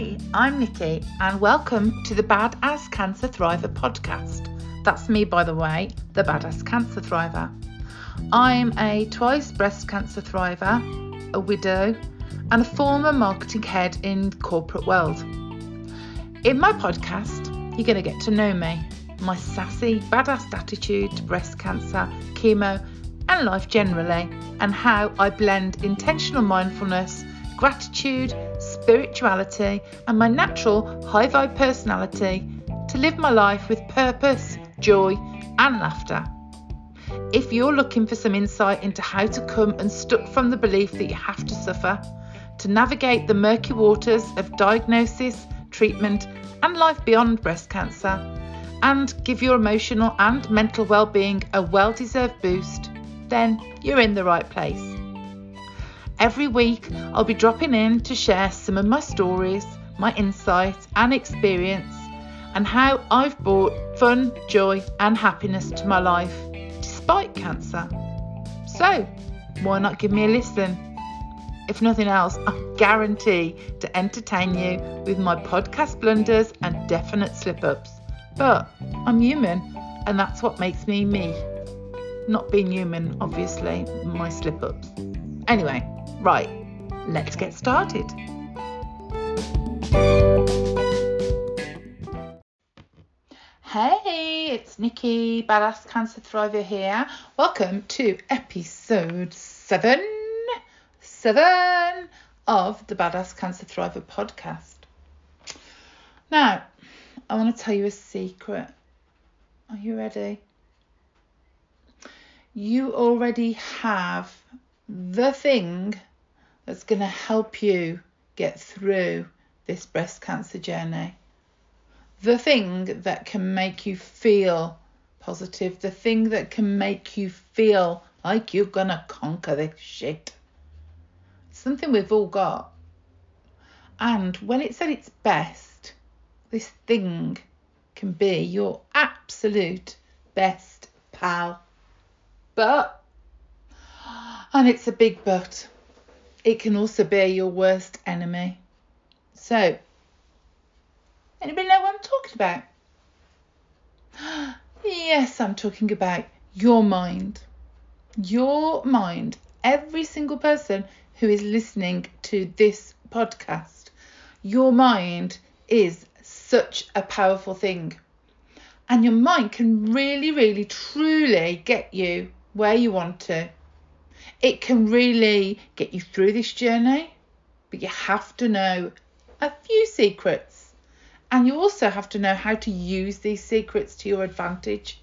Hi, I'm Nikki, and welcome to the Badass Cancer Thriver podcast. That's me, by the way, the Badass Cancer Thriver. I'm a twice breast cancer thriver, a widow, and a former marketing head in corporate world. In my podcast, you're going to get to know me, my sassy, badass attitude to breast cancer, chemo, and life generally, and how I blend intentional mindfulness, gratitude, spirituality, and my natural high vibe personality to live my life with purpose, joy, and laughter. If you're looking for some insight into how to come unstuck from the belief that you have to suffer, to navigate the murky waters of diagnosis, treatment, and life beyond breast cancer, and give your emotional and mental well-being a well-deserved boost, then you're in the right place. Every week, I'll be dropping in to share some of my stories, my insights and experience, and how I've brought fun, joy, and happiness to my life despite cancer. So, why not give me a listen? If nothing else, I guarantee to entertain you with my podcast blunders and definite slip ups. But I'm human, and that's what makes me me. Not being human, obviously, my slip ups. Anyway, right, let's get started. Hey, it's Nikki, Badass Cancer Thriver here. Welcome to episode seven, seven of the Badass Cancer Thriver podcast. Now, I want to tell you a secret. Are you ready? You already have the thing that's going to help you get through this breast cancer journey. The thing that can make you feel positive, the thing that can make you feel like you're going to conquer this shit. something we've all got. And when it's at its best, this thing can be your absolute best pal. But, and it's a big but, it can also be your worst enemy. So, anybody know what I'm talking about? Yes, I'm talking about your mind. Your mind. Every single person who is listening to this podcast, your mind is such a powerful thing. And your mind can really, really, truly get you where you want to. It can really get you through this journey, but you have to know a few secrets. And you also have to know how to use these secrets to your advantage.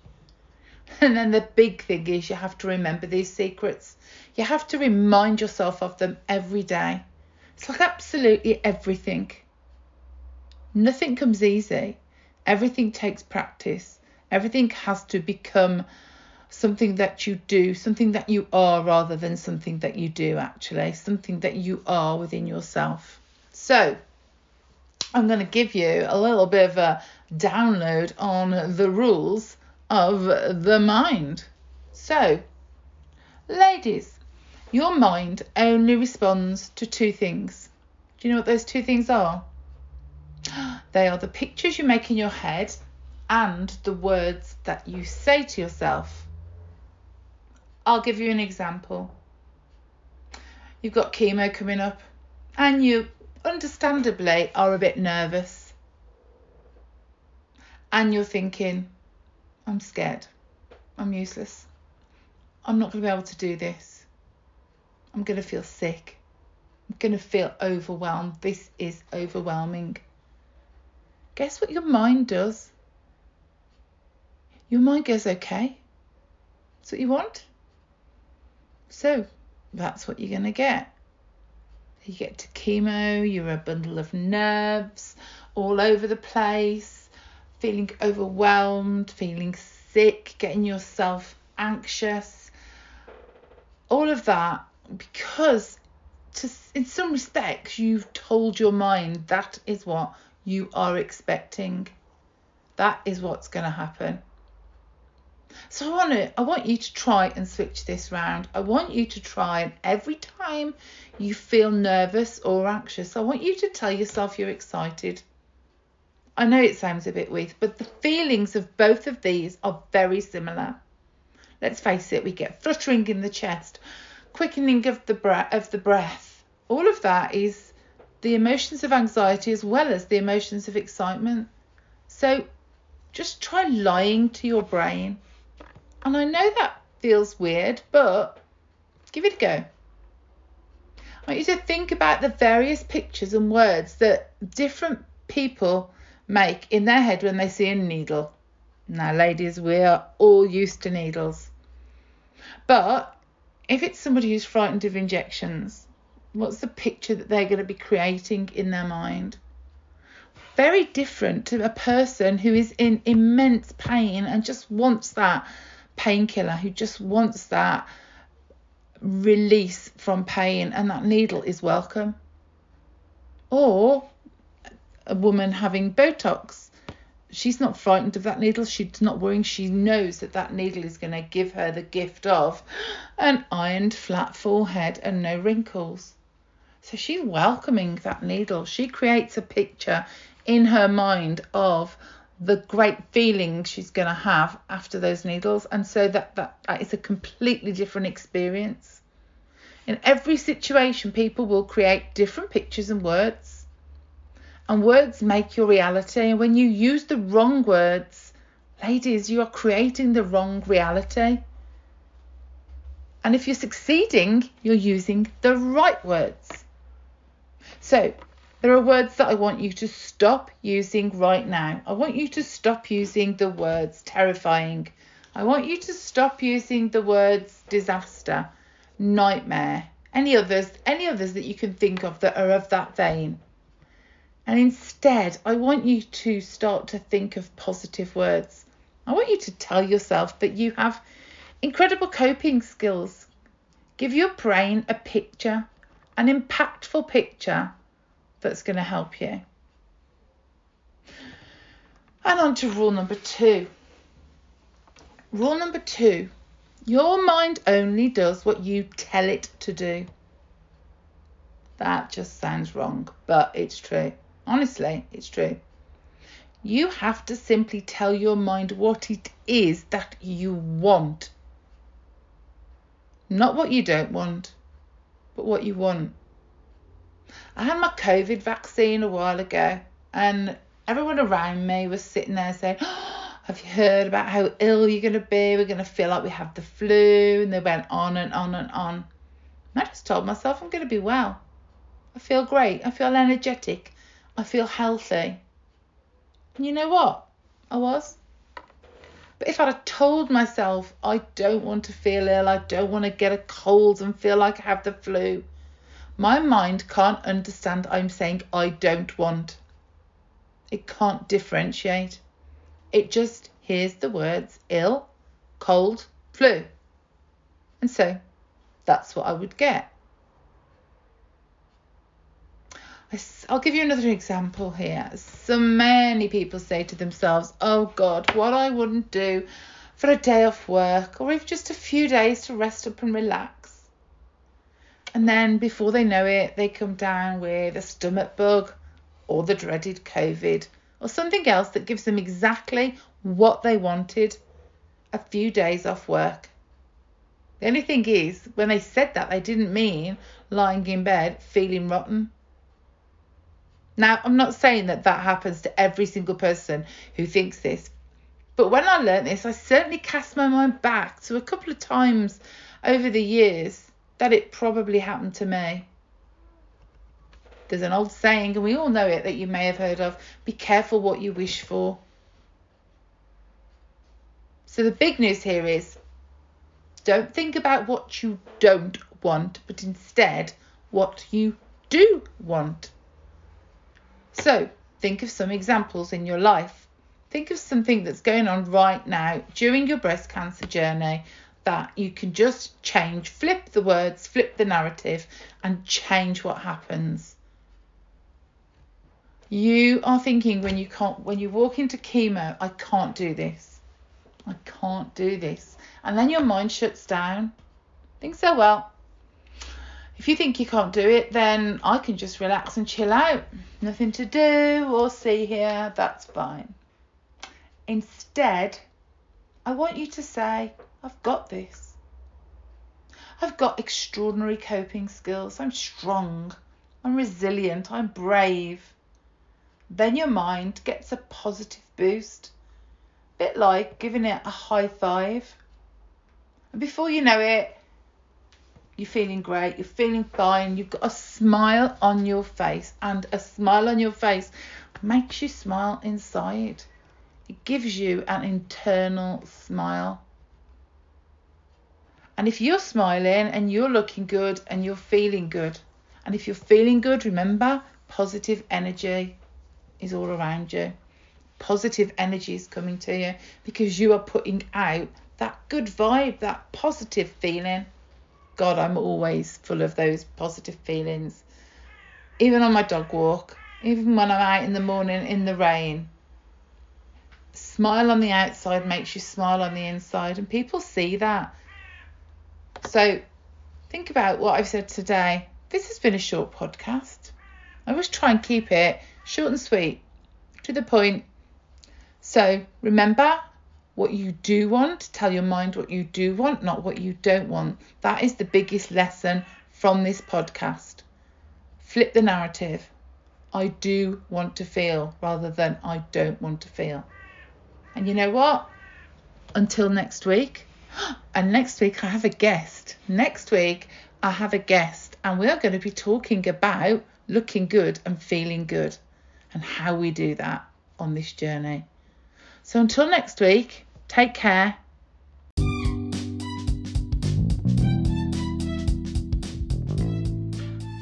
And then the big thing is you have to remember these secrets. You have to remind yourself of them every day. It's like absolutely everything. Nothing comes easy. Everything takes practice. Everything has to become something that you do, something that you are rather than something that you do actually, something that you are within yourself. So, I'm going to give you a little bit of a download on the rules of the mind. So, ladies, your mind only responds to two things. Do you know what those two things are? They are the pictures you make in your head and the words that you say to yourself. I'll give you an example. You've got chemo coming up and you understandably are a bit nervous. And you're thinking, I'm scared. I'm useless. I'm not going to be able to do this. I'm going to feel sick. I'm going to feel overwhelmed. This is overwhelming. Guess what your mind does? Your mind goes, okay. That's what you want. So that's what you're going to get. You get to chemo, you're a bundle of nerves all over the place, feeling overwhelmed, feeling sick, getting yourself anxious. All of that because to, in some respects you've told your mind that is what you are expecting. That is what's going to happen. So I want to I want you to try and switch this round. I want you to try and every time you feel nervous or anxious, I want you to tell yourself you're excited. I know it sounds a bit weird, but the feelings of both of these are very similar. Let's face it, we get fluttering in the chest, quickening of the breath of the breath. All of that is the emotions of anxiety as well as the emotions of excitement. So just try lying to your brain. And I know that feels weird, but give it a go. I want you to think about the various pictures and words that different people make in their head when they see a needle. Now, ladies, we are all used to needles. But if it's somebody who's frightened of injections, what's the picture that they're going to be creating in their mind? Very different to a person who is in immense pain and just wants that painkiller, who just wants that release from pain, and that needle is welcome. Or a woman having Botox. She's not frightened of that needle. She's not worrying. She knows that that needle is going to give her the gift of an ironed flat forehead and no wrinkles. So she's welcoming that needle. She creates a picture in her mind of the great feeling she's going to have after those needles. And so that, that, that is a completely different experience. In every situation, people will create different pictures and words and words make your reality. And when you use the wrong words, ladies, you are creating the wrong reality. And if you're succeeding, you're using the right words. So, there are words that I want you to stop using right now. I want you to stop using the words terrifying. I want you to stop using the words disaster, nightmare, any others, any others that you can think of that are of that vein. And instead, I want you to start to think of positive words. I want you to tell yourself that you have incredible coping skills. Give your brain a picture, an impactful picture that's going to help you. And on to rule number two. Rule number two your mind only does what you tell it to do. That just sounds wrong, but it's true. Honestly, it's true. You have to simply tell your mind what it is that you want. Not what you don't want, but what you want. I had my COVID vaccine a while ago, and everyone around me was sitting there saying, oh, Have you heard about how ill you're going to be? We're going to feel like we have the flu. And they went on and on and on. And I just told myself I'm going to be well. I feel great. I feel energetic. I feel healthy. And you know what? I was. But if I'd have told myself I don't want to feel ill, I don't want to get a cold and feel like I have the flu, my mind can't understand I'm saying I don't want. It can't differentiate. It just hears the words ill, cold, flu. And so that's what I would get. I'll give you another example here. So many people say to themselves, Oh God, what I wouldn't do for a day off work or even just a few days to rest up and relax. And then before they know it, they come down with a stomach bug or the dreaded COVID or something else that gives them exactly what they wanted a few days off work. The only thing is, when they said that, they didn't mean lying in bed feeling rotten. Now, I'm not saying that that happens to every single person who thinks this, but when I learned this, I certainly cast my mind back to a couple of times over the years that it probably happened to me. There's an old saying, and we all know it, that you may have heard of be careful what you wish for. So the big news here is don't think about what you don't want, but instead what you do want. So think of some examples in your life. Think of something that's going on right now during your breast cancer journey that you can just change, flip the words, flip the narrative, and change what happens. You are thinking when you can't when you walk into chemo, I can't do this. I can't do this. And then your mind shuts down. Think so well. If you think you can't do it, then I can just relax and chill out. Nothing to do or see here, that's fine. Instead, I want you to say, I've got this. I've got extraordinary coping skills. I'm strong. I'm resilient. I'm brave. Then your mind gets a positive boost. A bit like giving it a high five. And before you know it, you're feeling great, you're feeling fine, you've got a smile on your face, and a smile on your face makes you smile inside. It gives you an internal smile. And if you're smiling and you're looking good and you're feeling good, and if you're feeling good, remember positive energy is all around you. Positive energy is coming to you because you are putting out that good vibe, that positive feeling. God, I'm always full of those positive feelings. Even on my dog walk, even when I'm out in the morning in the rain. Smile on the outside makes you smile on the inside, and people see that. So think about what I've said today. This has been a short podcast. I always try and keep it short and sweet, to the point. So remember what you do want, tell your mind what you do want, not what you don't want. That is the biggest lesson from this podcast. Flip the narrative. I do want to feel rather than I don't want to feel. And you know what? Until next week. And next week I have a guest. Next week I have a guest and we are going to be talking about looking good and feeling good and how we do that on this journey. So until next week, take care.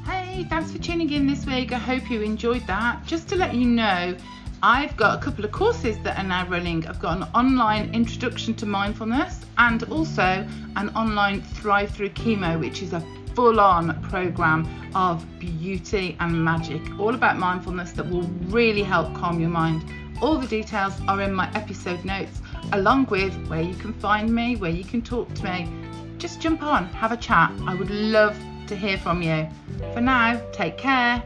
Hey, thanks for tuning in this week. I hope you enjoyed that. Just to let you know, I've got a couple of courses that are now running. I've got an online introduction to mindfulness and also an online Thrive Through Chemo, which is a full on program of beauty and magic, all about mindfulness that will really help calm your mind. All the details are in my episode notes, along with where you can find me, where you can talk to me. Just jump on, have a chat. I would love to hear from you. For now, take care.